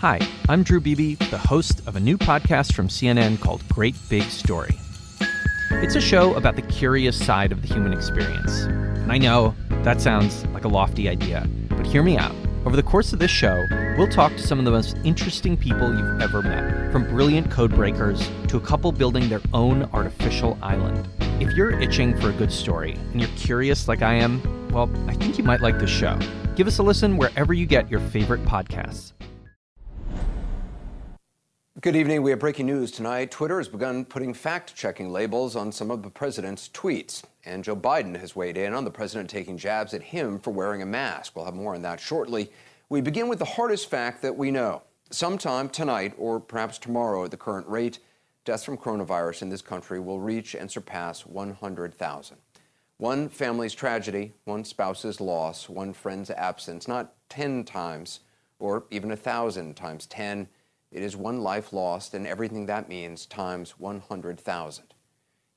Hi, I'm Drew Beebe, the host of a new podcast from CNN called Great Big Story. It's a show about the curious side of the human experience. And I know that sounds like a lofty idea, but hear me out. Over the course of this show, we'll talk to some of the most interesting people you've ever met, from brilliant code breakers to a couple building their own artificial island. If you're itching for a good story and you're curious like I am, well, I think you might like this show. Give us a listen wherever you get your favorite podcasts. Good evening. We have breaking news tonight. Twitter has begun putting fact checking labels on some of the president's tweets. And Joe Biden has weighed in on the president taking jabs at him for wearing a mask. We'll have more on that shortly. We begin with the hardest fact that we know. Sometime tonight, or perhaps tomorrow at the current rate, deaths from coronavirus in this country will reach and surpass 100,000. One family's tragedy, one spouse's loss, one friend's absence, not 10 times or even a thousand times 10 it is one life lost and everything that means times 100,000.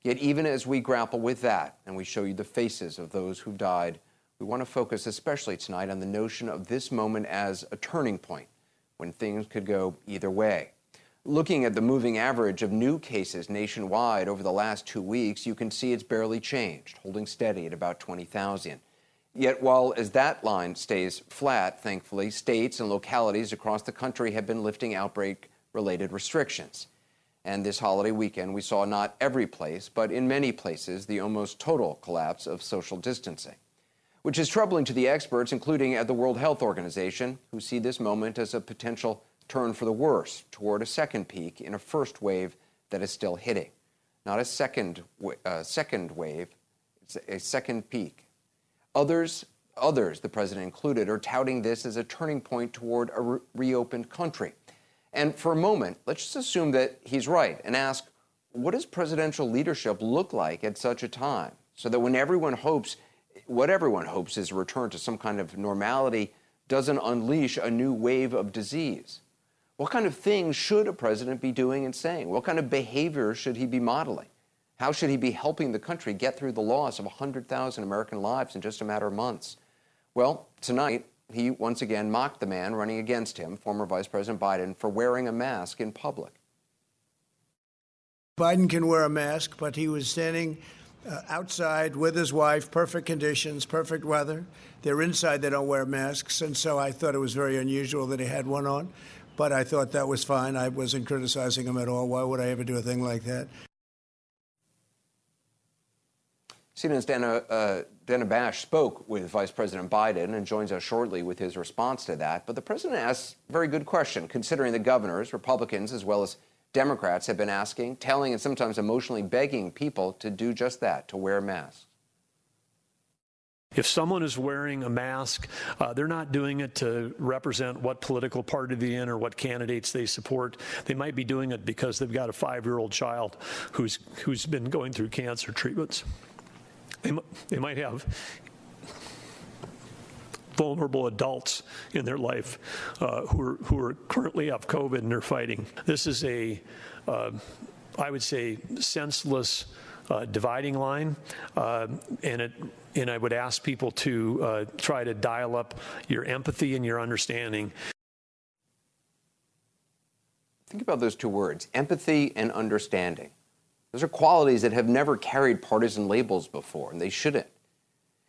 Yet, even as we grapple with that and we show you the faces of those who died, we want to focus especially tonight on the notion of this moment as a turning point when things could go either way. Looking at the moving average of new cases nationwide over the last two weeks, you can see it's barely changed, holding steady at about 20,000. Yet, while as that line stays flat, thankfully, states and localities across the country have been lifting outbreak related restrictions. And this holiday weekend, we saw not every place, but in many places, the almost total collapse of social distancing, which is troubling to the experts, including at the World Health Organization, who see this moment as a potential turn for the worse toward a second peak in a first wave that is still hitting. Not a second, uh, second wave, it's a second peak. Others, others, the president included, are touting this as a turning point toward a re- reopened country. And for a moment, let's just assume that he's right and ask, what does presidential leadership look like at such a time? So that when everyone hopes, what everyone hopes is a return to some kind of normality doesn't unleash a new wave of disease. What kind of things should a president be doing and saying? What kind of behavior should he be modeling? How should he be helping the country get through the loss of 100,000 American lives in just a matter of months? Well, tonight, he once again mocked the man running against him, former Vice President Biden, for wearing a mask in public. Biden can wear a mask, but he was standing uh, outside with his wife, perfect conditions, perfect weather. They're inside, they don't wear masks. And so I thought it was very unusual that he had one on. But I thought that was fine. I wasn't criticizing him at all. Why would I ever do a thing like that? CNN's Dana, uh, Dana Bash spoke with Vice President Biden and joins us shortly with his response to that. But the president asked a very good question, considering the governors, Republicans as well as Democrats, have been asking, telling, and sometimes emotionally begging people to do just that, to wear masks. If someone is wearing a mask, uh, they're not doing it to represent what political party they're in or what candidates they support. They might be doing it because they've got a five year old child who's, who's been going through cancer treatments. They, they might have vulnerable adults in their life uh, who, are, who are currently have COVID and are fighting. This is a, uh, I would say, senseless uh, dividing line, uh, and it. And I would ask people to uh, try to dial up your empathy and your understanding. Think about those two words empathy and understanding. Those are qualities that have never carried partisan labels before, and they shouldn't.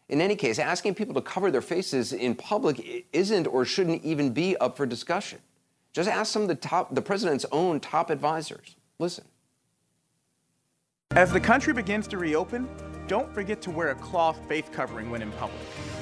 In any case, asking people to cover their faces in public isn't or shouldn't even be up for discussion. Just ask some of the top, the president's own top advisors. Listen. As the country begins to reopen, don't forget to wear a cloth face covering when in public.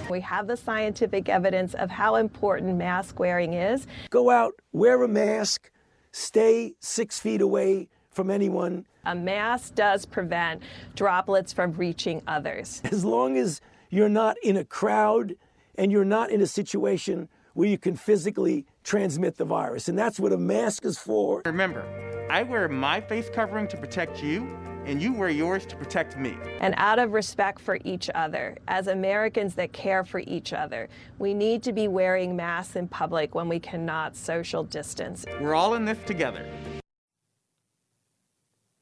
We have the scientific evidence of how important mask wearing is. Go out, wear a mask, stay six feet away from anyone. A mask does prevent droplets from reaching others. As long as you're not in a crowd and you're not in a situation where you can physically transmit the virus. And that's what a mask is for. Remember, I wear my face covering to protect you, and you wear yours to protect me. And out of respect for each other, as Americans that care for each other, we need to be wearing masks in public when we cannot social distance. We're all in this together.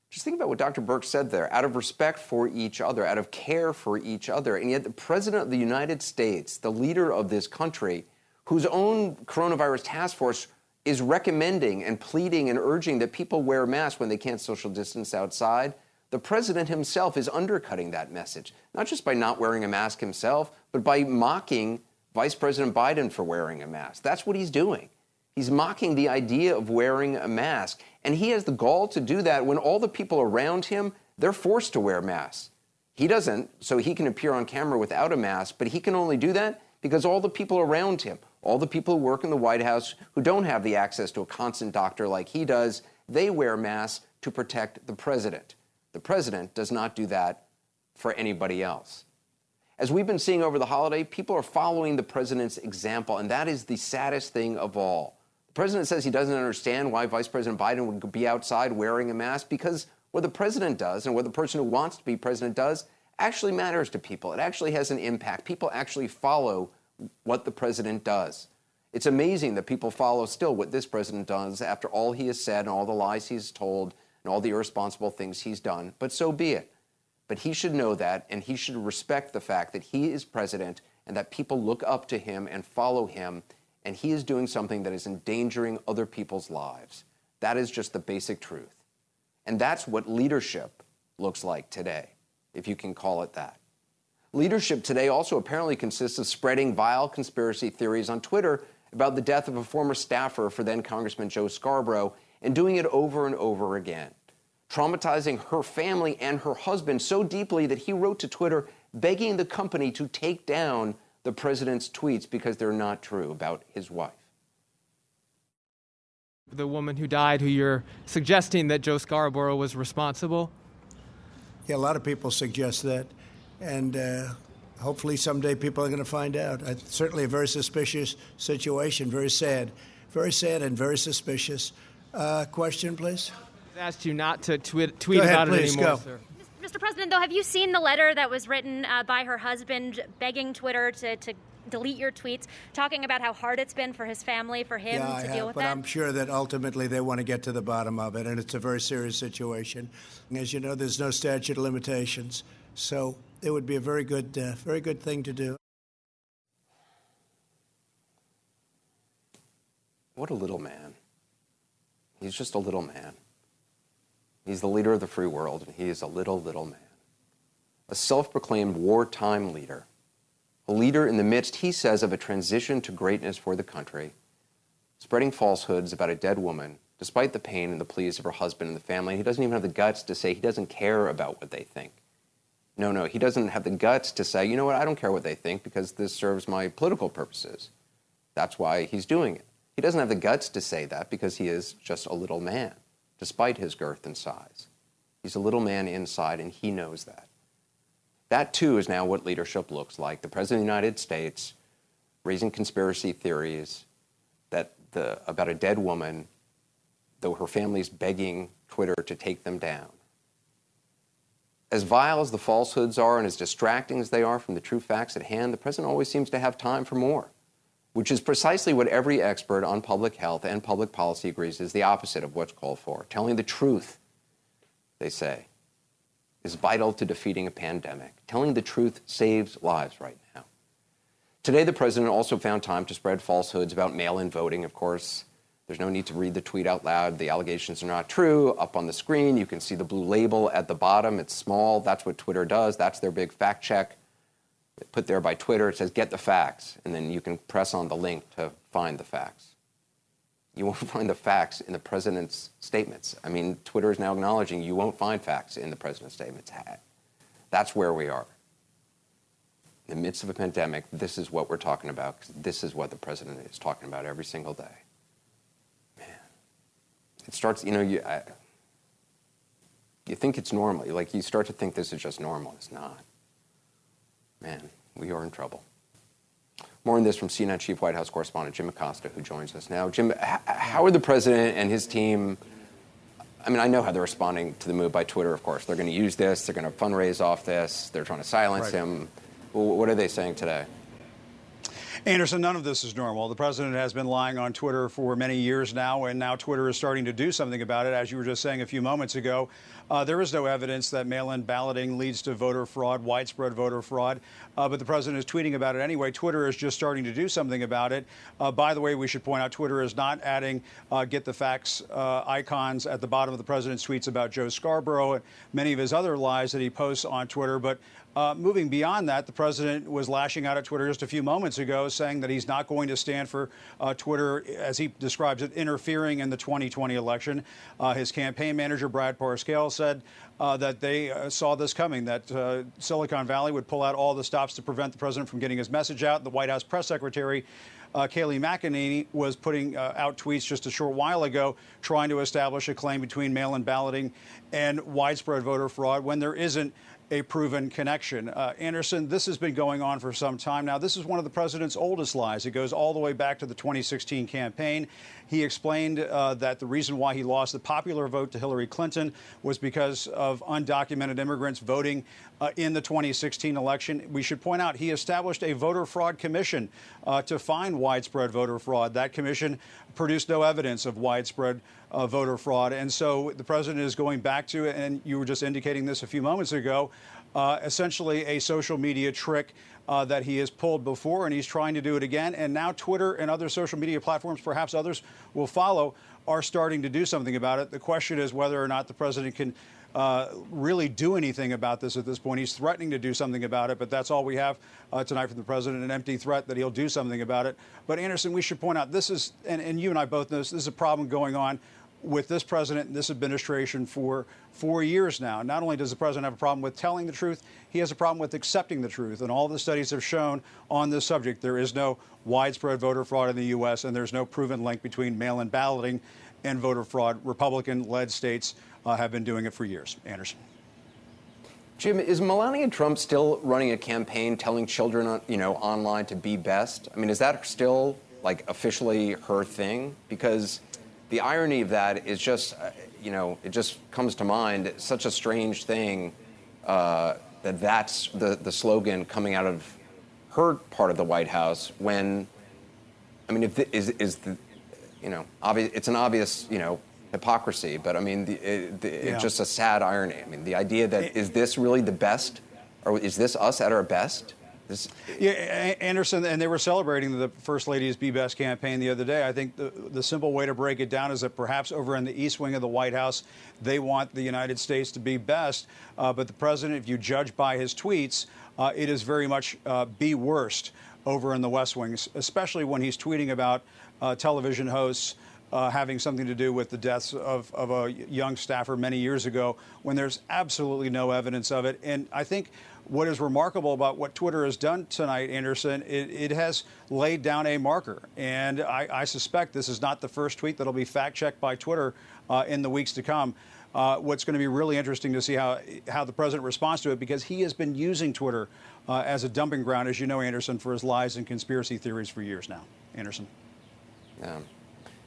Just think about what Dr. Birx said there out of respect for each other, out of care for each other. And yet, the President of the United States, the leader of this country, whose own coronavirus task force is recommending and pleading and urging that people wear masks when they can't social distance outside, the president himself is undercutting that message, not just by not wearing a mask himself, but by mocking Vice President Biden for wearing a mask. That's what he's doing. He's mocking the idea of wearing a mask. And he has the gall to do that when all the people around him, they're forced to wear masks. He doesn't, so he can appear on camera without a mask, but he can only do that because all the people around him, all the people who work in the White House who don't have the access to a constant doctor like he does, they wear masks to protect the president. The president does not do that for anybody else. As we've been seeing over the holiday, people are following the president's example, and that is the saddest thing of all. The president says he doesn't understand why Vice President Biden would be outside wearing a mask because what the president does and what the person who wants to be president does actually matters to people. It actually has an impact. People actually follow what the president does. It's amazing that people follow still what this president does after all he has said and all the lies he's told and all the irresponsible things he's done. But so be it. But he should know that, and he should respect the fact that he is president and that people look up to him and follow him, and he is doing something that is endangering other people's lives. That is just the basic truth. And that's what leadership looks like today, if you can call it that. Leadership today also apparently consists of spreading vile conspiracy theories on Twitter about the death of a former staffer for then Congressman Joe Scarborough and doing it over and over again traumatizing her family and her husband so deeply that he wrote to Twitter begging the company to take down the president's tweets because they're not true about his wife. The woman who died, who you're suggesting that Joe Scarborough was responsible? Yeah, a lot of people suggest that. And uh, hopefully someday people are going to find out. Uh, certainly a very suspicious situation, very sad. Very sad and very suspicious. Uh, question, please asked you not to tweet, tweet ahead, about please, it anymore, go. sir. Mr. President, though, have you seen the letter that was written uh, by her husband begging Twitter to, to delete your tweets, talking about how hard it's been for his family, for him yeah, to I deal have, with but that? But I'm sure that ultimately they want to get to the bottom of it, and it's a very serious situation. As you know, there's no statute of limitations, so it would be a very good, uh, very good thing to do. What a little man. He's just a little man. He's the leader of the free world, and he is a little, little man. A self proclaimed wartime leader. A leader in the midst, he says, of a transition to greatness for the country, spreading falsehoods about a dead woman, despite the pain and the pleas of her husband and the family. He doesn't even have the guts to say he doesn't care about what they think. No, no, he doesn't have the guts to say, you know what, I don't care what they think because this serves my political purposes. That's why he's doing it. He doesn't have the guts to say that because he is just a little man despite his girth and size. He's a little man inside, and he knows that. That, too, is now what leadership looks like. The President of the United States raising conspiracy theories that the, about a dead woman, though her family's begging Twitter to take them down. As vile as the falsehoods are and as distracting as they are from the true facts at hand, the President always seems to have time for more which is precisely what every expert on public health and public policy agrees is the opposite of what's called for. Telling the truth, they say, is vital to defeating a pandemic. Telling the truth saves lives right now. Today, the president also found time to spread falsehoods about mail in voting. Of course, there's no need to read the tweet out loud. The allegations are not true. Up on the screen, you can see the blue label at the bottom. It's small. That's what Twitter does. That's their big fact check put there by Twitter. It says get the facts, and then you can press on the link to find the facts. You won't find the facts in the president's statements. I mean, Twitter is now acknowledging you won't find facts in the president's statements. That's where we are. In the midst of a pandemic, this is what we're talking about. This is what the president is talking about every single day. Man, it starts. You know, you. I, you think it's normal. Like you start to think this is just normal. It's not man, we are in trouble. More on this from CNN Chief White House correspondent Jim Acosta, who joins us now. Jim, how are the president and his team? I mean, I know how they're responding to the move by Twitter, of course. They're going to use this, they're going to fundraise off this, they're trying to silence right. him. What are they saying today? Anderson, none of this is normal. The president has been lying on Twitter for many years now, and now Twitter is starting to do something about it. As you were just saying a few moments ago, uh, there is no evidence that mail in balloting leads to voter fraud, widespread voter fraud, uh, but the president is tweeting about it anyway. Twitter is just starting to do something about it. Uh, by the way, we should point out Twitter is not adding uh, get the facts uh, icons at the bottom of the president's tweets about Joe Scarborough and many of his other lies that he posts on Twitter, but uh, moving beyond that, the president was lashing out at Twitter just a few moments ago, saying that he's not going to stand for uh, Twitter, as he describes it, interfering in the 2020 election. Uh, his campaign manager, Brad Parscale, said uh, that they uh, saw this coming, that uh, Silicon Valley would pull out all the stops to prevent the president from getting his message out. The White House press secretary Kayleigh McEnany was putting out tweets just a short while ago trying to establish a claim between mail in balloting and widespread voter fraud when there isn't a proven connection. Uh, Anderson, this has been going on for some time now. This is one of the president's oldest lies. It goes all the way back to the 2016 campaign. He explained uh, that the reason why he lost the popular vote to Hillary Clinton was because of undocumented immigrants voting uh, in the 2016 election. We should point out he established a voter fraud commission uh, to find widespread voter fraud. That commission produced no evidence of widespread uh, voter fraud. And so the president is going back to, and you were just indicating this a few moments ago, uh, essentially a social media trick uh, that he has pulled before, and he's trying to do it again. And now Twitter and other social media platforms, perhaps others will follow, are starting to do something about it. The question is whether or not the president can uh, really do anything about this at this point. He's threatening to do something about it, but that's all we have uh, tonight from the president an empty threat that he'll do something about it. But, Anderson, we should point out this is, and, and you and I both know this, this is a problem going on with this president and this administration for four years now. Not only does the president have a problem with telling the truth, he has a problem with accepting the truth. And all the studies have shown on this subject there is no widespread voter fraud in the U.S., and there's no proven link between mail in balloting and voter fraud. Republican led states uh, have been doing it for years. Anderson. Jim, is Melania Trump still running a campaign telling children, you know, online to be best? I mean, is that still like officially her thing? Because the irony of that is just, uh, you know, it just comes to mind. Such a strange thing uh, that that's the, the slogan coming out of her part of the White House when, I mean, if the, is, is the, you know, obvious, it's an obvious, you know, hypocrisy, but I mean, the, it, the, yeah. it's just a sad irony. I mean, the idea that is this really the best, or is this us at our best? This, yeah, Anderson, and they were celebrating the First Lady's Be Best campaign the other day. I think the, the simple way to break it down is that perhaps over in the East Wing of the White House, they want the United States to be best. Uh, but the president, if you judge by his tweets, uh, it is very much uh, be worst over in the West Wing, especially when he's tweeting about uh, television hosts. Uh, having something to do with the deaths of, of a young staffer many years ago when there's absolutely no evidence of it. And I think what is remarkable about what Twitter has done tonight, Anderson, it, it has laid down a marker. And I, I, suspect this is not the first tweet that'll be fact checked by Twitter uh, in the weeks to come. Uh, what's going to be really interesting to see how, how the president responds to it because he has been using Twitter uh, as a dumping ground, as you know, Anderson, for his lies and conspiracy theories for years now. Anderson. Yeah.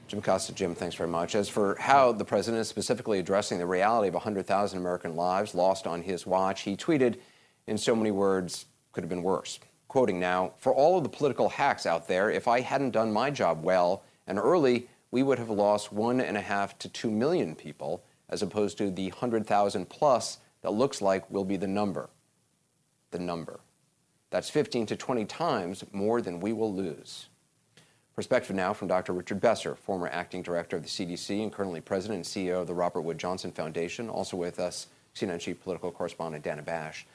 Jim Costa, Jim, thanks very much. As for how the president is specifically addressing the reality of 100,000 American lives lost on his watch, he tweeted, in so many words, could have been worse. Quoting now, for all of the political hacks out there, if I hadn't done my job well and early, we would have lost one and a half to two million people, as opposed to the 100,000 plus that looks like will be the number. The number. That's 15 to 20 times more than we will lose. Perspective now from Dr. Richard Besser, former acting director of the CDC and currently president and CEO of the Robert Wood Johnson Foundation. Also with us, CNN chief political correspondent Dana Bash.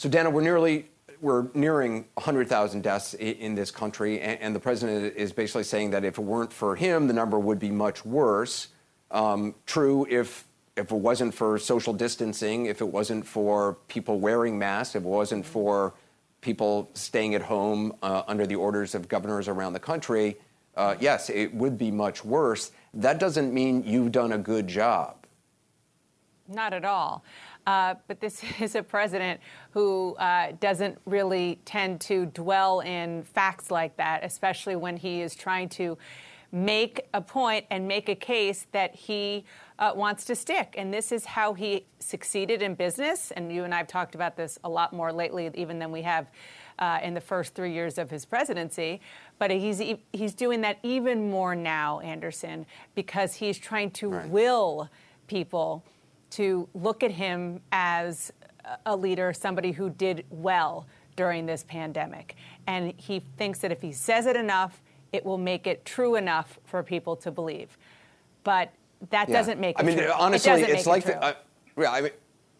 So, Dana, we're nearly we're nearing 100,000 deaths in this country, and, the president is basically saying that if it weren't for him, the number would be much worse. Um, true, if if it wasn't for social distancing, if it wasn't for people wearing masks, if it wasn't for people staying at home uh, under the orders of governors around the country, uh, yes, it would be much worse. That doesn't mean you've done a good job. Not at all. Uh, but this is a president who uh, doesn't really tend to dwell in facts like that, especially when he is trying to make a point and make a case that he uh, wants to stick. And this is how he succeeded in business. And you and I have talked about this a lot more lately, even than we have uh, in the first three years of his presidency. But he's, he's doing that even more now, Anderson, because he's trying to right. will people to look at him as a leader, somebody who did well during this pandemic. And he thinks that if he says it enough, it will make it true enough for people to believe. But that yeah. doesn't make it I mean, true. honestly, it it's like, it the, uh, yeah, I mean,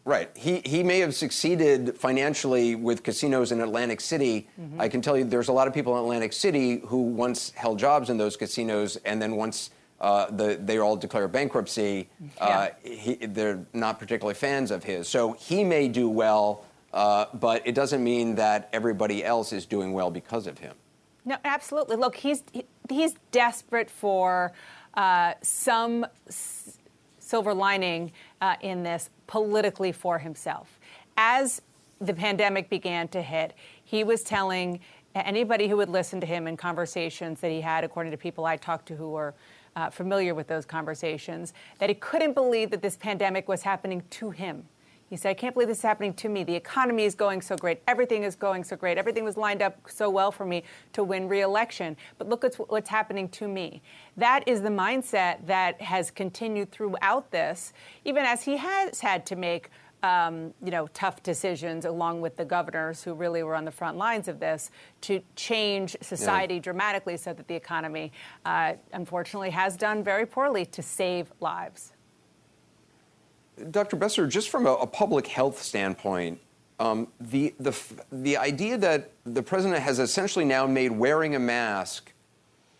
right. He, he may have succeeded financially with casinos in Atlantic City. Mm-hmm. I can tell you there's a lot of people in Atlantic City who once held jobs in those casinos and then once uh, the, they all declare bankruptcy, uh, yeah. he, they're not particularly fans of his. So he may do well, uh, but it doesn't mean that everybody else is doing well because of him. No, absolutely. Look, he's he, he's desperate for uh, some s- silver lining uh, in this politically for himself. As the pandemic began to hit, he was telling anybody who would listen to him in conversations that he had, according to people I talked to who were uh, familiar with those conversations, that he couldn't believe that this pandemic was happening to him. He said, I can't believe this is happening to me. The economy is going so great. Everything is going so great. Everything was lined up so well for me to win re-election. But look at what's happening to me. That is the mindset that has continued throughout this, even as he has had to make um, you know, tough decisions along with the governors who really were on the front lines of this to change society yeah. dramatically so that the economy, uh, unfortunately, has done very poorly to save lives. Dr. Besser, just from a, a public health standpoint, um, the, the, the idea that the president has essentially now made wearing a mask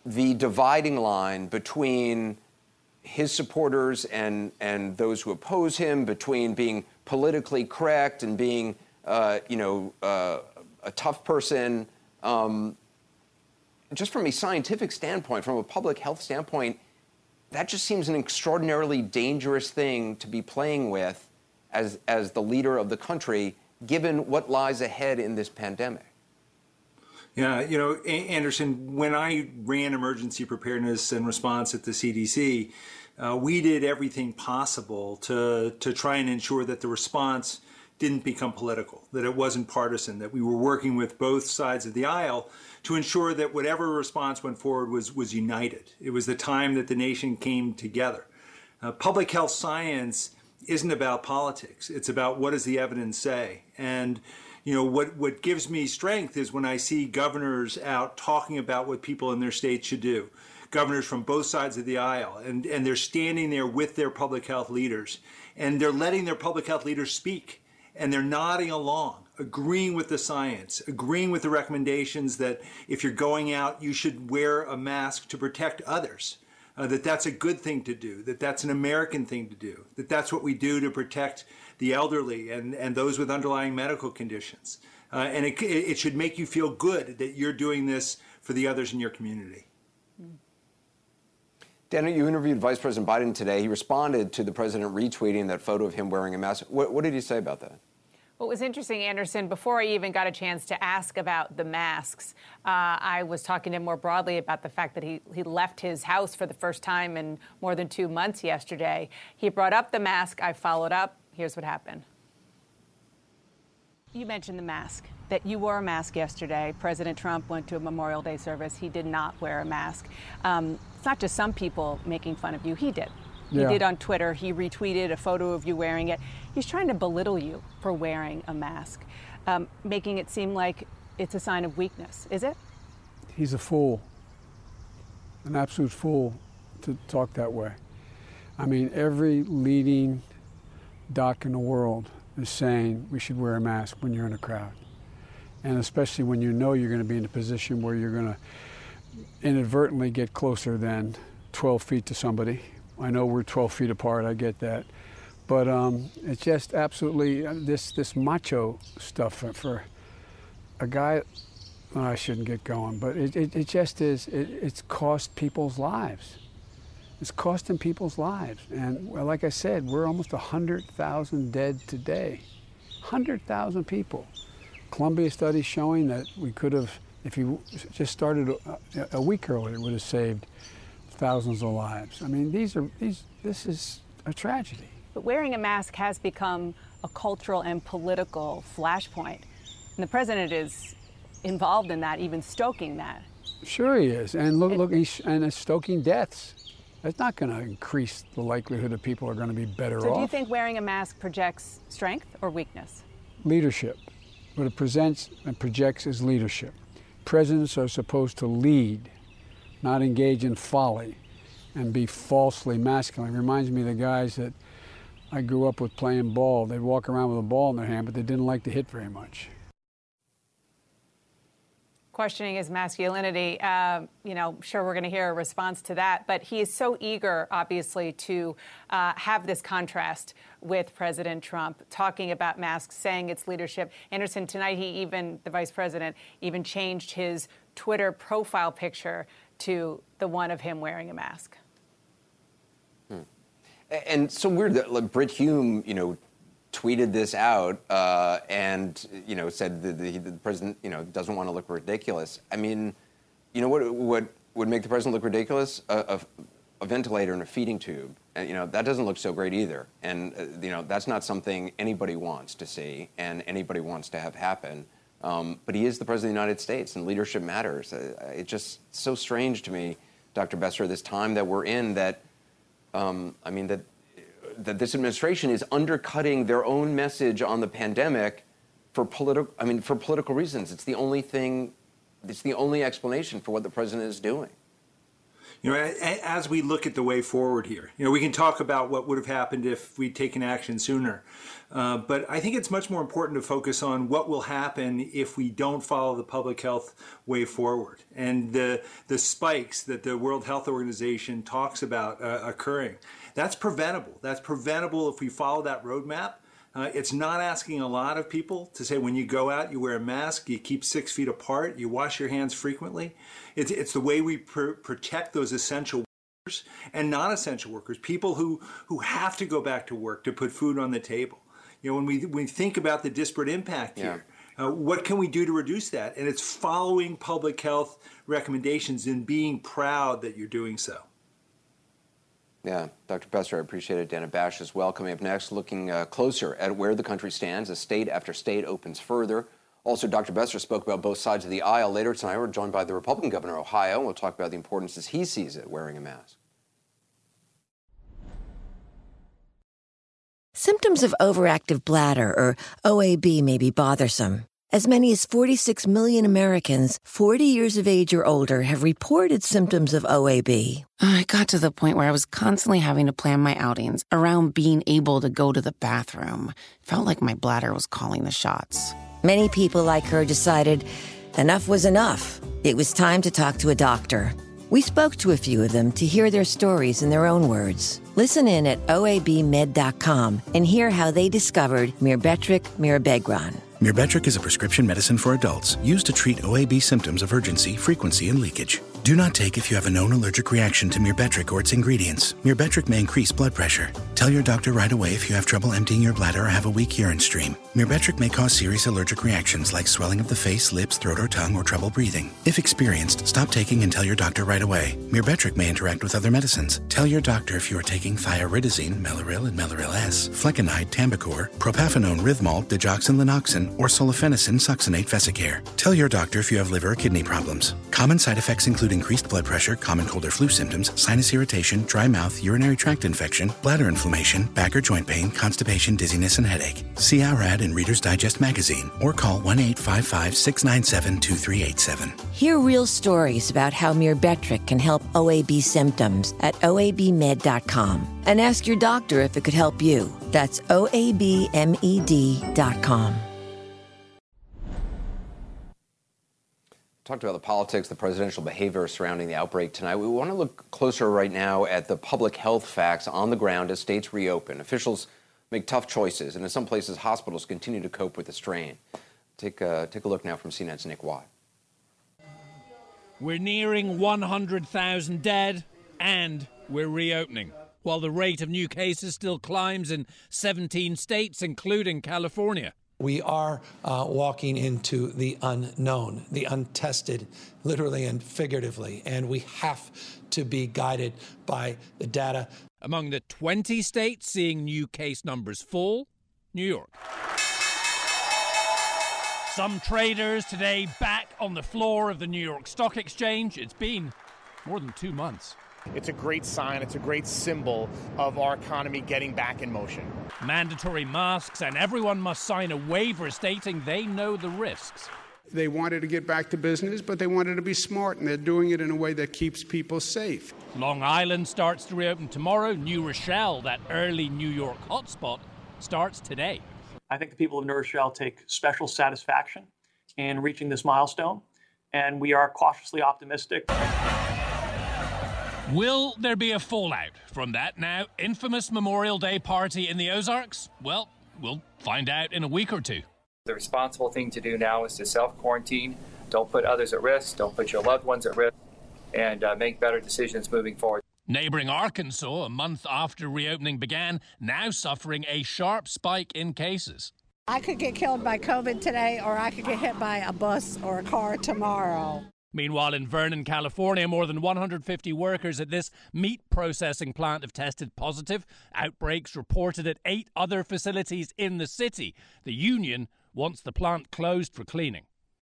the dividing line between his supporters and, and those who oppose him, between being politically correct and being, uh, you know, uh, a tough person. Um, just from a scientific standpoint, from a public health standpoint, that just seems an extraordinarily dangerous thing to be playing with as, as the leader of the country, given what lies ahead in this pandemic. Yeah, you know, Anderson, when I ran emergency preparedness and response at the CDC, uh, we did everything possible to, to try and ensure that the response didn't become political, that it wasn't partisan, that we were working with both sides of the aisle to ensure that whatever response went forward was, was united. It was the time that the nation came together. Uh, public health science isn't about politics. It's about what does the evidence say. And you know what what gives me strength is when I see governors out talking about what people in their states should do. Governors from both sides of the aisle, and, and they're standing there with their public health leaders, and they're letting their public health leaders speak, and they're nodding along agreeing with the science, agreeing with the recommendations that if you're going out, you should wear a mask to protect others. Uh, that that's a good thing to do, that that's an American thing to do, that that's what we do to protect the elderly and, and those with underlying medical conditions. Uh, and it, it should make you feel good that you're doing this for the others in your community. Dana, you interviewed Vice President Biden today. He responded to the president retweeting that photo of him wearing a mask. What, what did he say about that? What was interesting, Anderson, before I even got a chance to ask about the masks, uh, I was talking to him more broadly about the fact that he, he left his house for the first time in more than two months yesterday. He brought up the mask. I followed up. Here's what happened. You mentioned the mask, that you wore a mask yesterday. President Trump went to a Memorial Day service. He did not wear a mask. Um, it's not just some people making fun of you, he did. He yeah. did on Twitter. He retweeted a photo of you wearing it. He's trying to belittle you for wearing a mask, um, making it seem like it's a sign of weakness. Is it? He's a fool, an absolute fool to talk that way. I mean, every leading doc in the world is saying we should wear a mask when you're in a crowd. And especially when you know you're going to be in a position where you're going to inadvertently get closer than 12 feet to somebody I know we're 12 feet apart. I get that, but um, it's just absolutely uh, this this macho stuff for, for a guy. I shouldn't get going, but it, it, it just is. It, it's cost people's lives. It's costing people's lives. And like I said, we're almost 100,000 dead today. 100,000 people. Columbia studies showing that we could have, if you just started a, a week earlier, would have saved thousands of lives. I mean, these are these. This is a tragedy. But wearing a mask has become a cultural and political flashpoint, and the president is involved in that, even stoking that. Sure, he is, and look, it, look, he's and stoking deaths. It's not going to increase the likelihood that people are going to be better off. So, do you think wearing a mask projects strength or weakness? Leadership. What it presents and projects is leadership. Presidents are supposed to lead, not engage in folly and be falsely masculine. It reminds me of the guys that I grew up with playing ball. They'd walk around with a ball in their hand, but they didn't like to hit very much questioning his masculinity. Uh, you know, sure, we're going to hear a response to that, but he is so eager, obviously, to uh, have this contrast with President Trump, talking about masks, saying it's leadership. Anderson, tonight, he even, the vice president, even changed his Twitter profile picture to the one of him wearing a mask. Hmm. And so weird that like, Brit Hume, you know, tweeted this out uh, and you know said that the, the president you know doesn't want to look ridiculous. I mean, you know what what would make the president look ridiculous? A, a, a ventilator and a feeding tube, and you know that doesn't look so great either. And uh, you know that's not something anybody wants to see and anybody wants to have happen. Um, but he is the president of the United States, and leadership matters. Uh, it's just so strange to me, Dr. Besser, this time that we're in that. Um, I mean that that this administration is undercutting their own message on the pandemic for political I mean for political reasons. It's the only thing it's the only explanation for what the president is doing. You know, as we look at the way forward here, you know, we can talk about what would have happened if we'd taken action sooner. Uh, but I think it's much more important to focus on what will happen if we don't follow the public health way forward and the, the spikes that the World Health Organization talks about uh, occurring. That's preventable. That's preventable if we follow that roadmap. Uh, it's not asking a lot of people to say when you go out, you wear a mask, you keep six feet apart, you wash your hands frequently. It's, it's the way we pr- protect those essential workers and non essential workers, people who, who have to go back to work to put food on the table. You know, when we, when we think about the disparate impact yeah. here, uh, what can we do to reduce that? And it's following public health recommendations and being proud that you're doing so. Yeah, Dr. Besser, I appreciate it. Dana Bash as well. Coming up next, looking uh, closer at where the country stands as state after state opens further. Also, Dr. Besser spoke about both sides of the aisle. Later tonight, we're joined by the Republican governor of Ohio, and we'll talk about the importance as he sees it wearing a mask. Symptoms of overactive bladder or OAB may be bothersome. As many as 46 million Americans 40 years of age or older have reported symptoms of OAB. I got to the point where I was constantly having to plan my outings around being able to go to the bathroom. Felt like my bladder was calling the shots. Many people like her decided enough was enough. It was time to talk to a doctor. We spoke to a few of them to hear their stories in their own words. Listen in at oabmed.com and hear how they discovered Myrbetriq Mirabegron. Myrbetriq is a prescription medicine for adults used to treat OAB symptoms of urgency, frequency, and leakage. Do not take if you have a known allergic reaction to myrbetriq or its ingredients. Myrbetriq may increase blood pressure. Tell your doctor right away if you have trouble emptying your bladder or have a weak urine stream. Myrbetriq may cause serious allergic reactions like swelling of the face, lips, throat, or tongue, or trouble breathing. If experienced, stop taking and tell your doctor right away. Myrbetriq may interact with other medicines. Tell your doctor if you are taking thioridazine, Mellaril and Mellaril S, flecainide, Tambocor, propafenone, Rythmol, digoxin, Lanoxin, or solifenacin succinate vesicare. Tell your doctor if you have liver or kidney problems. Common side effects include include increased blood pressure, common cold or flu symptoms, sinus irritation, dry mouth, urinary tract infection, bladder inflammation, back or joint pain, constipation, dizziness, and headache. See our ad in Reader's Digest magazine or call 1 855 697 2387. Hear real stories about how Myrbetriq can help OAB symptoms at oabmed.com and ask your doctor if it could help you. That's oabmed.com. talked about the politics, the presidential behavior surrounding the outbreak tonight. We want to look closer right now at the public health facts on the ground as states reopen. Officials make tough choices, and in some places, hospitals continue to cope with the strain. Take a, take a look now from CNN's Nick Watt. We're nearing 100,000 dead, and we're reopening. While the rate of new cases still climbs in 17 states, including California, we are uh, walking into the unknown, the untested, literally and figuratively, and we have to be guided by the data. Among the 20 states seeing new case numbers fall, New York. Some traders today back on the floor of the New York Stock Exchange. It's been more than two months. It's a great sign, it's a great symbol of our economy getting back in motion. Mandatory masks, and everyone must sign a waiver stating they know the risks. They wanted to get back to business, but they wanted to be smart, and they're doing it in a way that keeps people safe. Long Island starts to reopen tomorrow. New Rochelle, that early New York hotspot, starts today. I think the people of New Rochelle take special satisfaction in reaching this milestone, and we are cautiously optimistic. Will there be a fallout from that now infamous Memorial Day party in the Ozarks? Well, we'll find out in a week or two. The responsible thing to do now is to self quarantine. Don't put others at risk. Don't put your loved ones at risk. And uh, make better decisions moving forward. Neighboring Arkansas, a month after reopening began, now suffering a sharp spike in cases. I could get killed by COVID today, or I could get hit by a bus or a car tomorrow. Meanwhile, in Vernon, California, more than 150 workers at this meat processing plant have tested positive. Outbreaks reported at eight other facilities in the city. The union wants the plant closed for cleaning.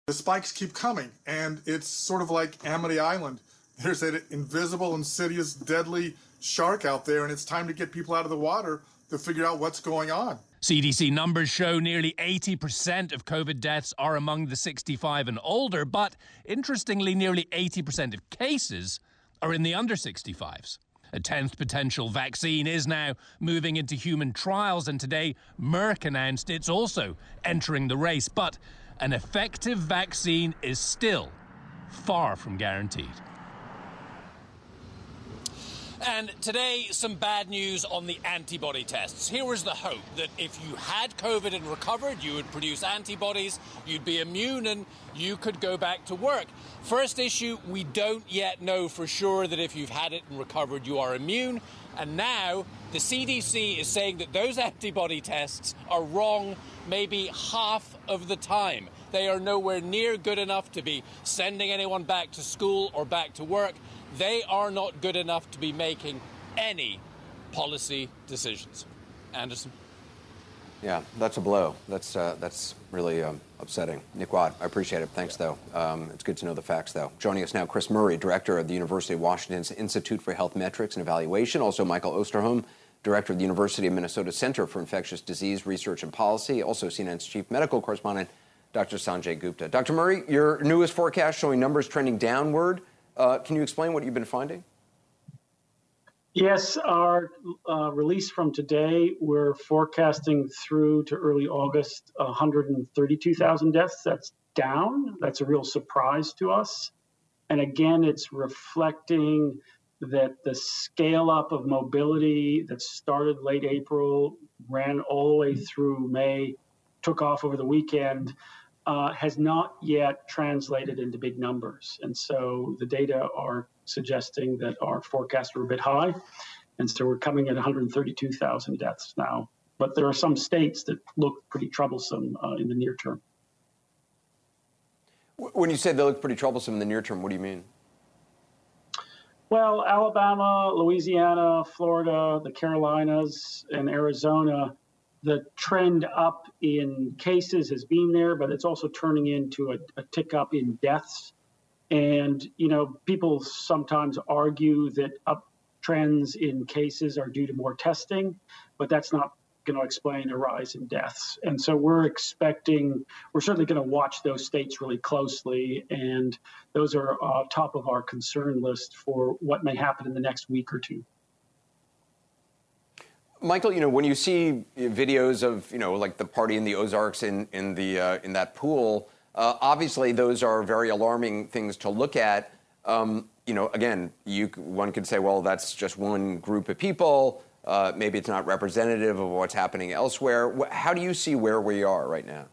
The spikes keep coming, and it's sort of like Amity Island. There's an invisible, insidious, deadly shark out there, and it's time to get people out of the water to figure out what's going on. CDC numbers show nearly 80% of COVID deaths are among the 65 and older, but interestingly, nearly 80% of cases are in the under 65s. A 10th potential vaccine is now moving into human trials, and today Merck announced it's also entering the race. But an effective vaccine is still far from guaranteed. And today, some bad news on the antibody tests. Here was the hope that if you had COVID and recovered, you would produce antibodies, you'd be immune, and you could go back to work. First issue, we don't yet know for sure that if you've had it and recovered, you are immune. And now the CDC is saying that those antibody tests are wrong maybe half of the time. They are nowhere near good enough to be sending anyone back to school or back to work they are not good enough to be making any policy decisions. Anderson? Yeah, that's a blow. That's uh, that's really um, upsetting. Nick Watt, I appreciate it. Thanks, though. Um, it's good to know the facts, though. Joining us now, Chris Murray, director of the University of Washington's Institute for Health Metrics and Evaluation. Also, Michael Osterholm, director of the University of Minnesota Center for Infectious Disease Research and Policy. Also, CNN's chief medical correspondent, Dr. Sanjay Gupta. Dr. Murray, your newest forecast showing numbers trending downward. Uh, can you explain what you've been finding? Yes, our uh, release from today, we're forecasting through to early August 132,000 deaths. That's down. That's a real surprise to us. And again, it's reflecting that the scale up of mobility that started late April, ran all the way through May, took off over the weekend uh, has not yet translated into big numbers. And so the data are suggesting that our forecasts were a bit high. And so we're coming at 132,000 deaths now. But there are some states that look pretty troublesome uh, in the near term. When you say they look pretty troublesome in the near term, what do you mean? Well, Alabama, Louisiana, Florida, the Carolinas, and Arizona the trend up in cases has been there, but it's also turning into a, a tick up in deaths. And, you know, people sometimes argue that up trends in cases are due to more testing, but that's not going to explain a rise in deaths. And so we're expecting, we're certainly going to watch those states really closely. And those are uh, top of our concern list for what may happen in the next week or two. Michael, you know, when you see videos of, you know, like the party in the Ozarks in, in, the, uh, in that pool, uh, obviously those are very alarming things to look at. Um, you know, again, you, one could say, well, that's just one group of people. Uh, maybe it's not representative of what's happening elsewhere. How do you see where we are right now?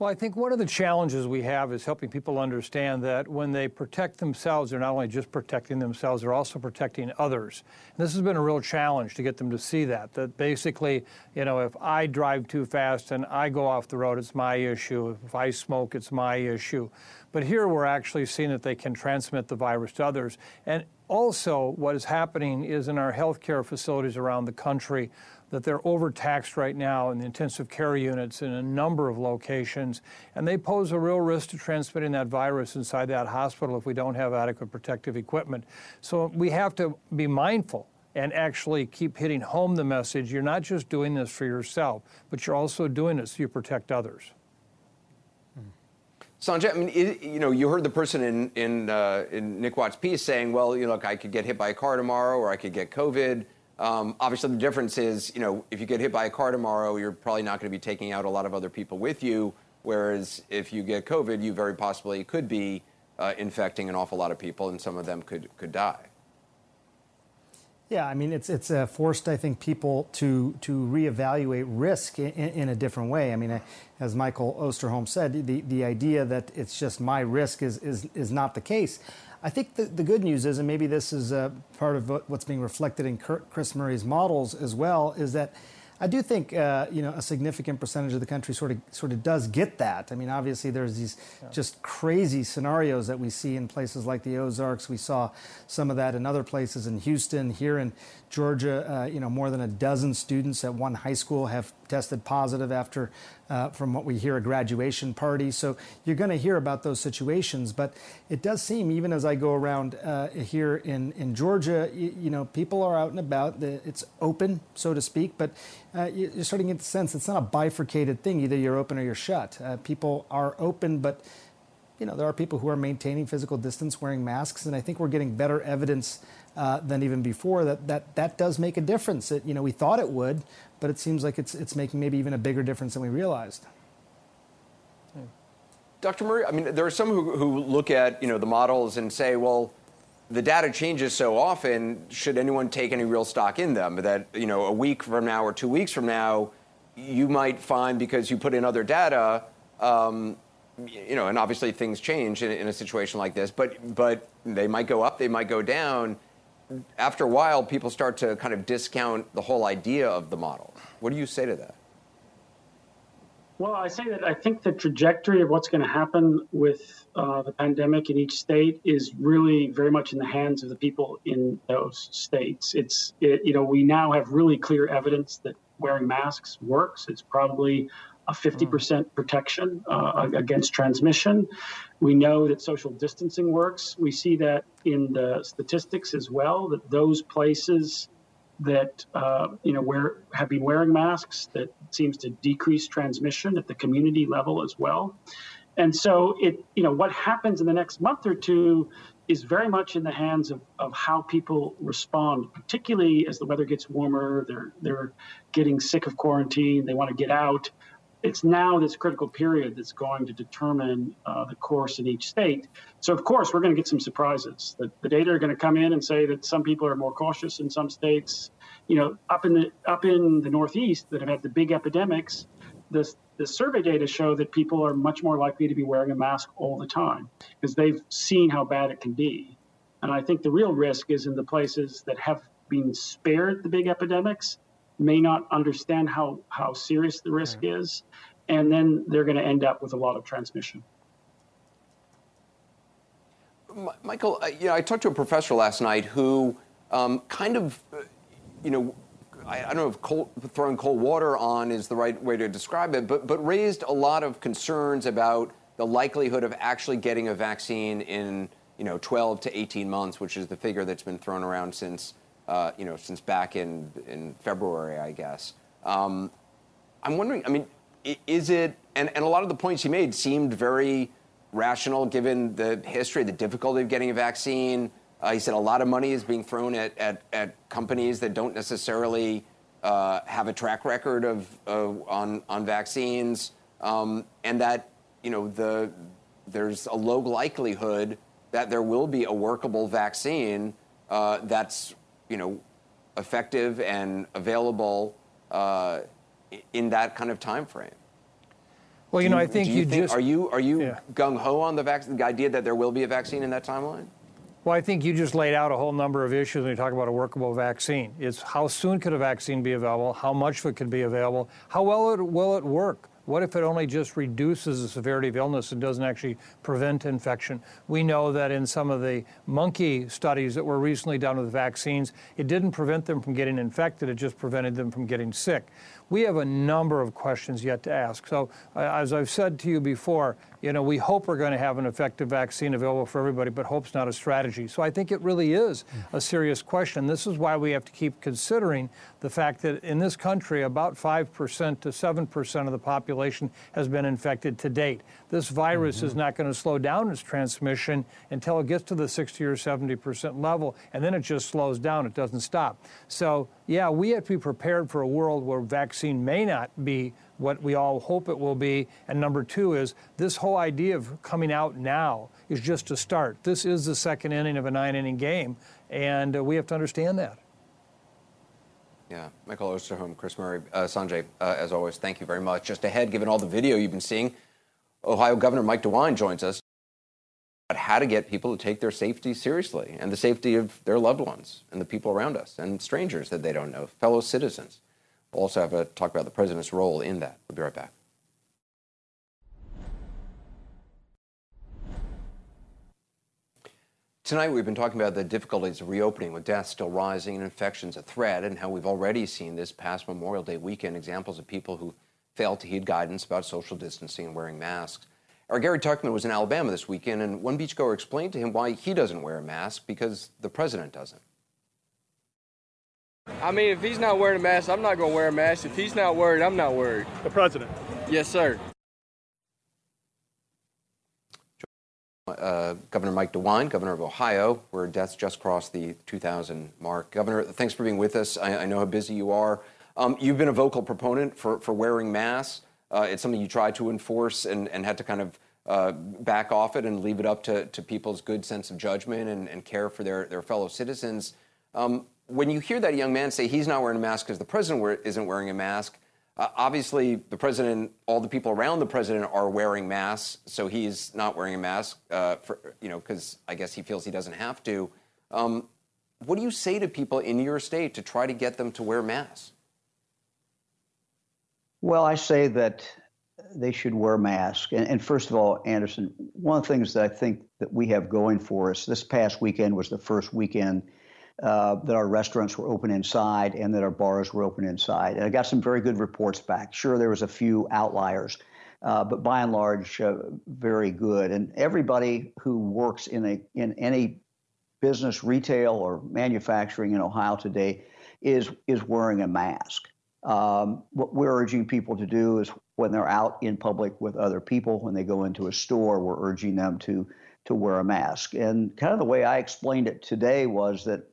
Well, I think one of the challenges we have is helping people understand that when they protect themselves, they're not only just protecting themselves, they're also protecting others. And this has been a real challenge to get them to see that. That basically, you know, if I drive too fast and I go off the road, it's my issue. If I smoke, it's my issue. But here we're actually seeing that they can transmit the virus to others. And Also, what is happening is in our healthcare facilities around the country that they're overtaxed right now in the intensive care units in a number of locations, and they pose a real risk to transmitting that virus inside that hospital if we don't have adequate protective equipment. So we have to be mindful and actually keep hitting home the message you're not just doing this for yourself, but you're also doing it so you protect others. Sanjay, I mean, it, you know, you heard the person in in, uh, in Nick Watt's piece saying, "Well, you know, look, I could get hit by a car tomorrow, or I could get COVID." Um, obviously, the difference is, you know, if you get hit by a car tomorrow, you're probably not going to be taking out a lot of other people with you. Whereas if you get COVID, you very possibly could be uh, infecting an awful lot of people, and some of them could could die. Yeah, I mean, it's it's uh, forced, I think, people to to reevaluate risk in, in a different way. I mean, as Michael Osterholm said, the, the idea that it's just my risk is is, is not the case. I think the, the good news is, and maybe this is uh, part of what's being reflected in Chris Murray's models as well, is that I do think uh, you know a significant percentage of the country sort of sort of does get that. I mean, obviously there's these yeah. just crazy scenarios that we see in places like the Ozarks. We saw some of that in other places in Houston, here in Georgia. Uh, you know, more than a dozen students at one high school have tested positive after, uh, from what we hear, a graduation party. So you're going to hear about those situations. But it does seem, even as I go around uh, here in, in Georgia, you, you, know, people are out and about. It's open, so to speak. But uh, you're starting to get the sense it's not a bifurcated thing. Either you're open or you're shut. Uh, people are open, but you know, there are people who are maintaining physical distance, wearing masks, and I think we're getting better evidence uh, than even before that, that that does make a difference. It, you know, we thought it would, but it seems like it's, it's making maybe even a bigger difference than we realized. Dr. Murray, I mean, there are some who, who look at, you know, the models and say, well, the data changes so often, should anyone take any real stock in them? That, you know, a week from now or two weeks from now, you might find because you put in other data, um, you know, and obviously things change in, in, a situation like this, but, but they might go up, they might go down. After a while, people start to kind of discount the whole idea of the model. What do you say to that? Well, I say that I think the trajectory of what's going to happen with uh, the pandemic in each state is really very much in the hands of the people in those states. It's, it, you know, we now have really clear evidence that wearing masks works. It's probably a 50% protection uh, against transmission. We know that social distancing works. We see that in the statistics as well, that those places that uh, you know wear, have been wearing masks that seems to decrease transmission at the community level as well. And so it you know what happens in the next month or two is very much in the hands of, of how people respond, particularly as the weather gets warmer, they're they're getting sick of quarantine, they want to get out. It's now this critical period that's going to determine uh, the course in each state. So, of course, we're going to get some surprises. The, the data are going to come in and say that some people are more cautious in some states. You know, up in the up in the Northeast that have had the big epidemics, the the survey data show that people are much more likely to be wearing a mask all the time because they've seen how bad it can be. And I think the real risk is in the places that have been spared the big epidemics may not understand how, how serious the risk mm. is, and then they're going to end up with a lot of transmission. Michael, you know, I talked to a professor last night who um, kind of, uh, you know, I, I don't know if cold, throwing cold water on is the right way to describe it, but, but raised a lot of concerns about the likelihood of actually getting a vaccine in, you know, 12 to 18 months, which is the figure that's been thrown around since uh, you know, since back in, in February, I guess. Um, I'm wondering, I mean, is it, and, and a lot of the points he made seemed very rational given the history, the difficulty of getting a vaccine. Uh, he said a lot of money is being thrown at, at, at companies that don't necessarily uh, have a track record of, on, on vaccines, um, and that, you know, the, there's a low likelihood that there will be a workable vaccine uh, that's you know, effective and available uh, in that kind of time frame. Well, you, you know, I think you, you think, just are you are you yeah. gung ho on the vaccine, the idea that there will be a vaccine in that timeline. Well, I think you just laid out a whole number of issues when you talk about a workable vaccine. It's how soon could a vaccine be available, how much of it could be available, how well it, will it work What if it only just reduces the severity of illness and doesn't actually prevent infection? We know that in some of the monkey studies that were recently done with vaccines, it didn't prevent them from getting infected, it just prevented them from getting sick we have a number of questions yet to ask. So, uh, as I've said to you before, you know, we hope we're going to have an effective vaccine available for everybody, but hope's not a strategy. So I think it really is a serious question. This is why we have to keep considering the fact that in this country, about 5% to 7% of the population has been infected to date. This virus mm-hmm. is not going to slow down its transmission until it gets to the 60 or 70% level, and then it just slows down. It doesn't stop. So, yeah, we have to be prepared for a world where vaccine may not be what we all hope it will be. And number two is this whole idea of coming out now is just a start. This is the second inning of a nine inning game, and uh, we have to understand that. Yeah, Michael Osterholm, Chris Murray, uh, Sanjay, uh, as always, thank you very much. Just ahead, given all the video you've been seeing, Ohio Governor Mike DeWine joins us how to get people to take their safety seriously and the safety of their loved ones and the people around us and strangers that they don't know, fellow citizens. We'll also have a talk about the president's role in that. We'll be right back. Tonight, we've been talking about the difficulties of reopening with deaths still rising and infections a threat, and how we've already seen this past Memorial Day weekend examples of people who failed to heed guidance about social distancing and wearing masks. Our Gary Tuchman was in Alabama this weekend, and one beachgoer explained to him why he doesn't wear a mask because the president doesn't. I mean, if he's not wearing a mask, I'm not going to wear a mask. If he's not worried, I'm not worried. The president? Yes, sir. Uh, Governor Mike DeWine, Governor of Ohio, where deaths just crossed the 2,000 mark. Governor, thanks for being with us. I, I know how busy you are. Um, you've been a vocal proponent for, for wearing masks. Uh, it's something you tried to enforce and, and had to kind of uh, back off it and leave it up to, to people's good sense of judgment and, and care for their, their fellow citizens. Um, when you hear that young man say he's not wearing a mask because the president isn't wearing a mask, uh, obviously the president, all the people around the president are wearing masks, so he's not wearing a mask, uh, for, you know, because I guess he feels he doesn't have to. Um, what do you say to people in your state to try to get them to wear masks? Well, I say that they should wear masks. And, and, first of all, Anderson, one of the things that I think that we have going for us this past weekend was the first weekend uh, that our restaurants were open inside and that our bars were open inside. And I got some very good reports back. Sure, there was a few outliers, uh, but by and large, uh, very good. And everybody who works in a in any business, retail, or manufacturing in Ohio today is is wearing a mask. Um, what we're urging people to do is when they're out in public with other people, when they go into a store, we're urging them to to wear a mask. And kind of the way I explained it today was that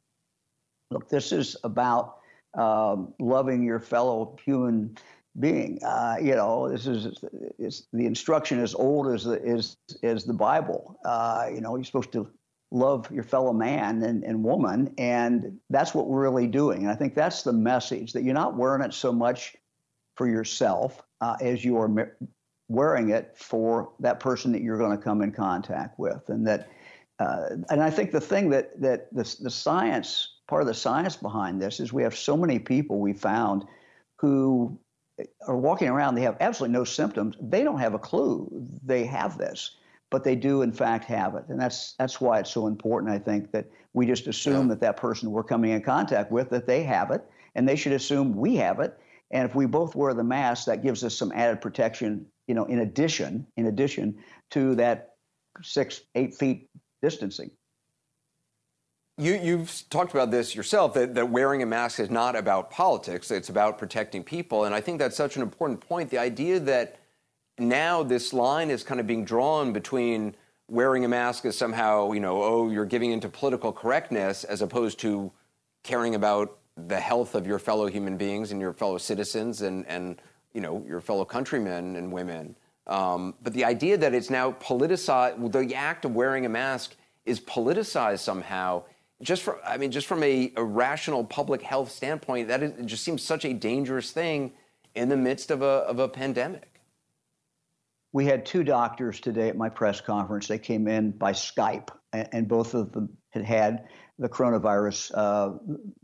Look, this is about um, loving your fellow human being. Uh, you know, this is, the instruction as old as the is as the Bible. Uh, you know, you're supposed to love your fellow man and, and woman, and that's what we're really doing. And I think that's the message that you're not wearing it so much for yourself uh, as you are wearing it for that person that you're going to come in contact with, and that. Uh, and I think the thing that that the, the science part of the science behind this is we have so many people we found who are walking around, they have absolutely no symptoms. They don't have a clue they have this, but they do in fact have it. And that's that's why it's so important, I think, that we just assume yeah. that that person we're coming in contact with, that they have it, and they should assume we have it. And if we both wear the mask, that gives us some added protection, you know, in addition, in addition to that six, eight feet distancing. You, you've talked about this yourself that, that wearing a mask is not about politics, it's about protecting people. And I think that's such an important point. The idea that now this line is kind of being drawn between wearing a mask is somehow, you know, oh, you're giving into political correctness as opposed to caring about the health of your fellow human beings and your fellow citizens and, and you know, your fellow countrymen and women. Um, but the idea that it's now politicized, the act of wearing a mask is politicized somehow just from I mean, just from a, a rational public health standpoint, that is, just seems such a dangerous thing in the midst of a of a pandemic. We had two doctors today at my press conference. They came in by Skype, and, and both of them had had the coronavirus. Uh,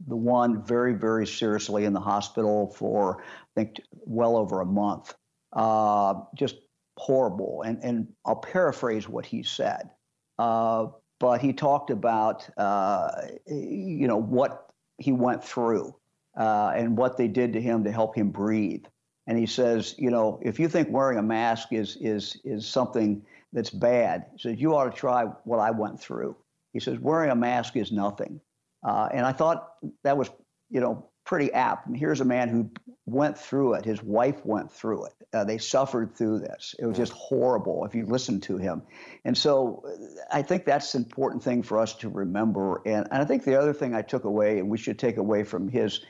the one very, very seriously in the hospital for I think well over a month. uh, just horrible. And, and I'll paraphrase what he said. Uh, but he talked about, uh, you know, what he went through uh, and what they did to him to help him breathe. And he says, you know, if you think wearing a mask is is is something that's bad, he says you ought to try what I went through. He says wearing a mask is nothing. Uh, and I thought that was, you know, pretty apt. I mean, here's a man who went through it. His wife went through it. Uh, they suffered through this. It was just horrible if you listen to him. And so I think that's an important thing for us to remember. And, and I think the other thing I took away, and we should take away from his,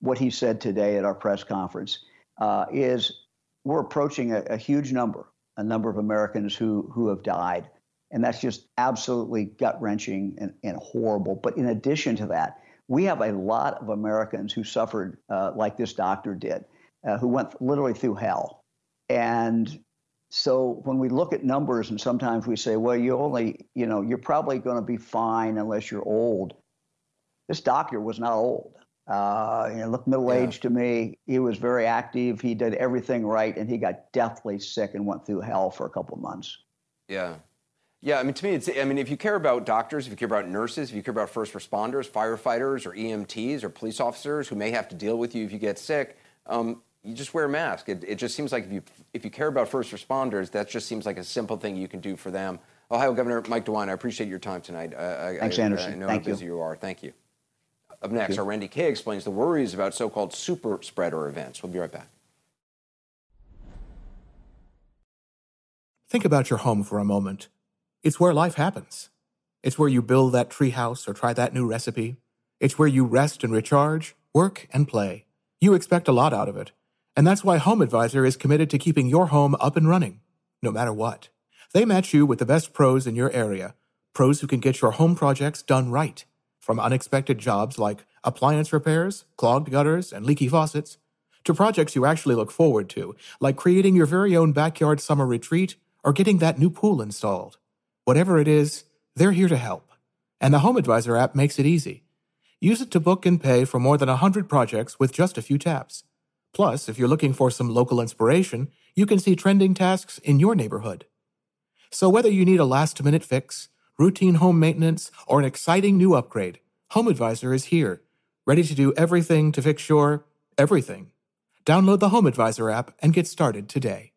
what he said today at our press conference, uh, is we're approaching a, a huge number, a number of Americans who, who have died. And that's just absolutely gut wrenching and, and horrible. But in addition to that, we have a lot of Americans who suffered uh, like this doctor did, uh, who went literally through hell. And so when we look at numbers and sometimes we say, well, you only, you know, you're probably going to be fine unless you're old. This doctor was not old. Uh, you know, looked middle aged yeah. to me. He was very active. He did everything right, and he got deathly sick and went through hell for a couple of months. Yeah. Yeah, I mean, to me, it's, I mean, if you care about doctors, if you care about nurses, if you care about first responders, firefighters, or EMTs, or police officers who may have to deal with you if you get sick, um, you just wear a mask. It, it, just seems like if you if you care about first responders, that just seems like a simple thing you can do for them. Ohio Governor Mike DeWine, I appreciate your time tonight. Uh, Thanks, I, Anderson. I know Thank how busy you. you are. Thank you. Up next, our Randi Kaye explains the worries about so-called super spreader events. We'll be right back. Think about your home for a moment. It's where life happens. It's where you build that treehouse or try that new recipe. It's where you rest and recharge, work and play. You expect a lot out of it. And that's why Home Advisor is committed to keeping your home up and running, no matter what. They match you with the best pros in your area, pros who can get your home projects done right. From unexpected jobs like appliance repairs, clogged gutters, and leaky faucets, to projects you actually look forward to, like creating your very own backyard summer retreat or getting that new pool installed. Whatever it is, they're here to help. And the Home Advisor app makes it easy. Use it to book and pay for more than 100 projects with just a few taps. Plus, if you're looking for some local inspiration, you can see trending tasks in your neighborhood. So whether you need a last minute fix, routine home maintenance, or an exciting new upgrade, Home Advisor is here, ready to do everything to fix your everything. Download the Home Advisor app and get started today.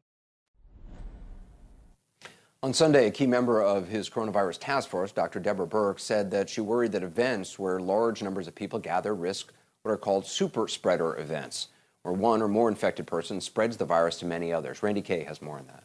On Sunday, a key member of his coronavirus task force, Dr. Deborah Birx, said that she worried that events where large numbers of people gather risk what are called super spreader events, where one or more infected persons spreads the virus to many others. Randi Kaye has more on that.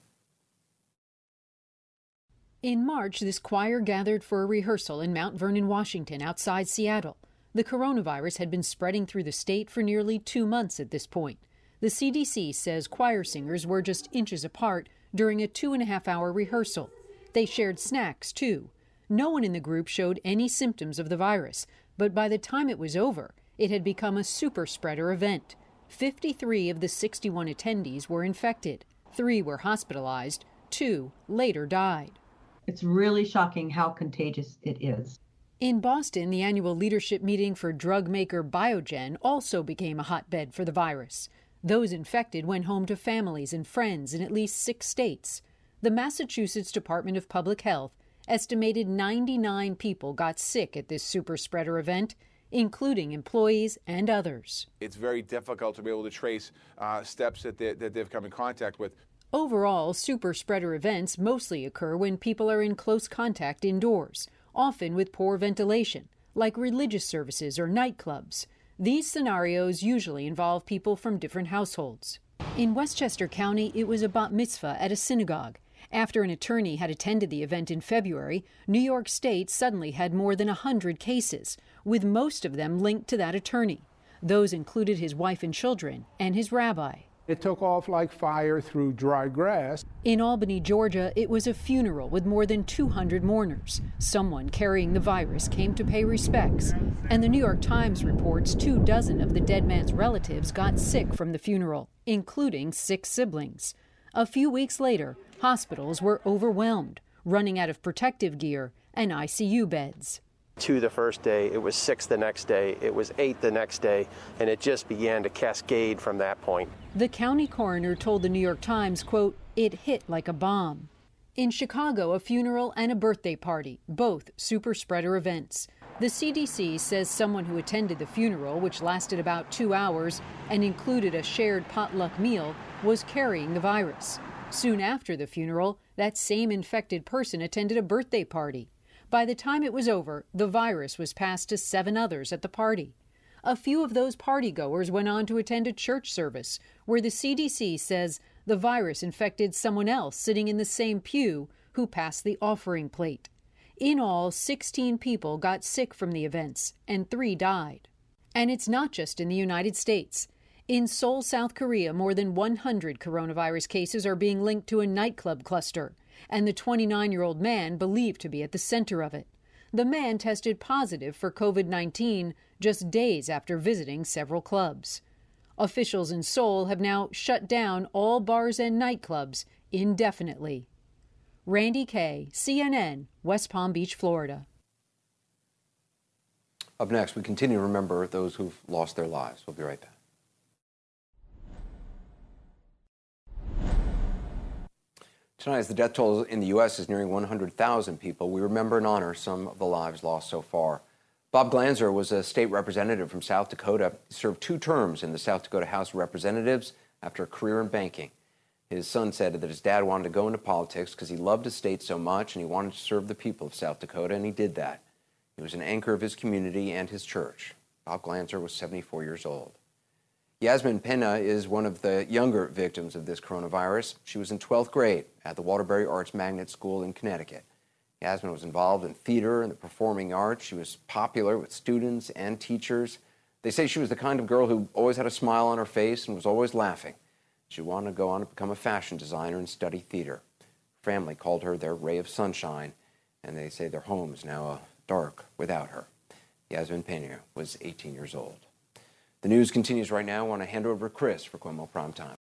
In March, this choir gathered for a rehearsal in Mount Vernon, Washington, outside Seattle. The coronavirus had been spreading through the state for nearly two months at this point. The CDC says choir singers were just inches apart during a two and a half hour rehearsal. They shared snacks, too. No one in the group showed any symptoms of the virus, but by the time it was over, it had become a super spreader event. 53 of the 61 attendees were infected. Three were hospitalized. Two later died. It's really shocking how contagious it is. In Boston, the annual leadership meeting for drug maker Biogen also became a hotbed for the virus. Those infected went home to families and friends in at least six states. The Massachusetts Department of Public Health estimated 99 people got sick at this super spreader event, including employees and others. It's very difficult to be able to trace uh, steps that, they, that they've come in contact with. Overall, super spreader events mostly occur when people are in close contact indoors, often with poor ventilation, like religious services or nightclubs. These scenarios usually involve people from different households. In Westchester County, it was a bat mitzvah at a synagogue. After an attorney had attended the event in February, New York State suddenly had more than 100 cases, with most of them linked to that attorney. Those included his wife and children and his rabbi. It took off like fire through dry grass. In Albany, Georgia, it was a funeral with more than 200 mourners. Someone carrying the virus came to pay respects. And the New York Times reports two dozen of the dead man's relatives got sick from the funeral, including six siblings. A few weeks later, hospitals were overwhelmed, running out of protective gear and ICU beds. Two the first day, it was six the next day, it was eight the next day, and it just began to cascade from that point. The county coroner told the New York Times, quote, it hit like a bomb. In Chicago, a funeral and a birthday party, both super spreader events. The CDC says someone who attended the funeral, which lasted about two hours and included a shared potluck meal, was carrying the virus. Soon after the funeral, that same infected person attended a birthday party. By the time it was over, the virus was passed to seven others at the party. A few of those partygoers went on to attend a church service where the CDC says the virus infected someone else sitting in the same pew who passed the offering plate. In all, 16 people got sick from the events and three died. And it's not just in the United States. In Seoul, South Korea, more than 100 coronavirus cases are being linked to a nightclub cluster, and the 29 year old man believed to be at the center of it. The man tested positive for COVID 19 just days after visiting several clubs. Officials in Seoul have now shut down all bars and nightclubs indefinitely. Randi Kaye, CNN, West Palm Beach, Florida. Up next, we continue to remember those who've lost their lives. We'll be right back. Tonight, as the death toll in the U.S. is nearing 100,000 people, we remember and honor some of the lives lost so far. Bob Glanzer was a state representative from South Dakota. He served two terms in the South Dakota House of Representatives after a career in banking. His son said that his dad wanted to go into politics because he loved his state so much and he wanted to serve the people of South Dakota, and he did that. He was an anchor of his community and his church. Bob Glanzer was 74 years old. Yasmin Pena is one of the younger victims of this coronavirus. She was in 12th grade at the Waterbury Arts Magnet School in Connecticut. Yasmin was involved in theater and the performing arts. She was popular with students and teachers. They say she was the kind of girl who always had a smile on her face and was always laughing. She wanted to go on to become a fashion designer and study theater. Her family called her their ray of sunshine, and they say their home is now uh, dark without her. Yasmin Pena was 18 years old. The news continues right now. I want to hand over to Chris for Cuomo Prime Time.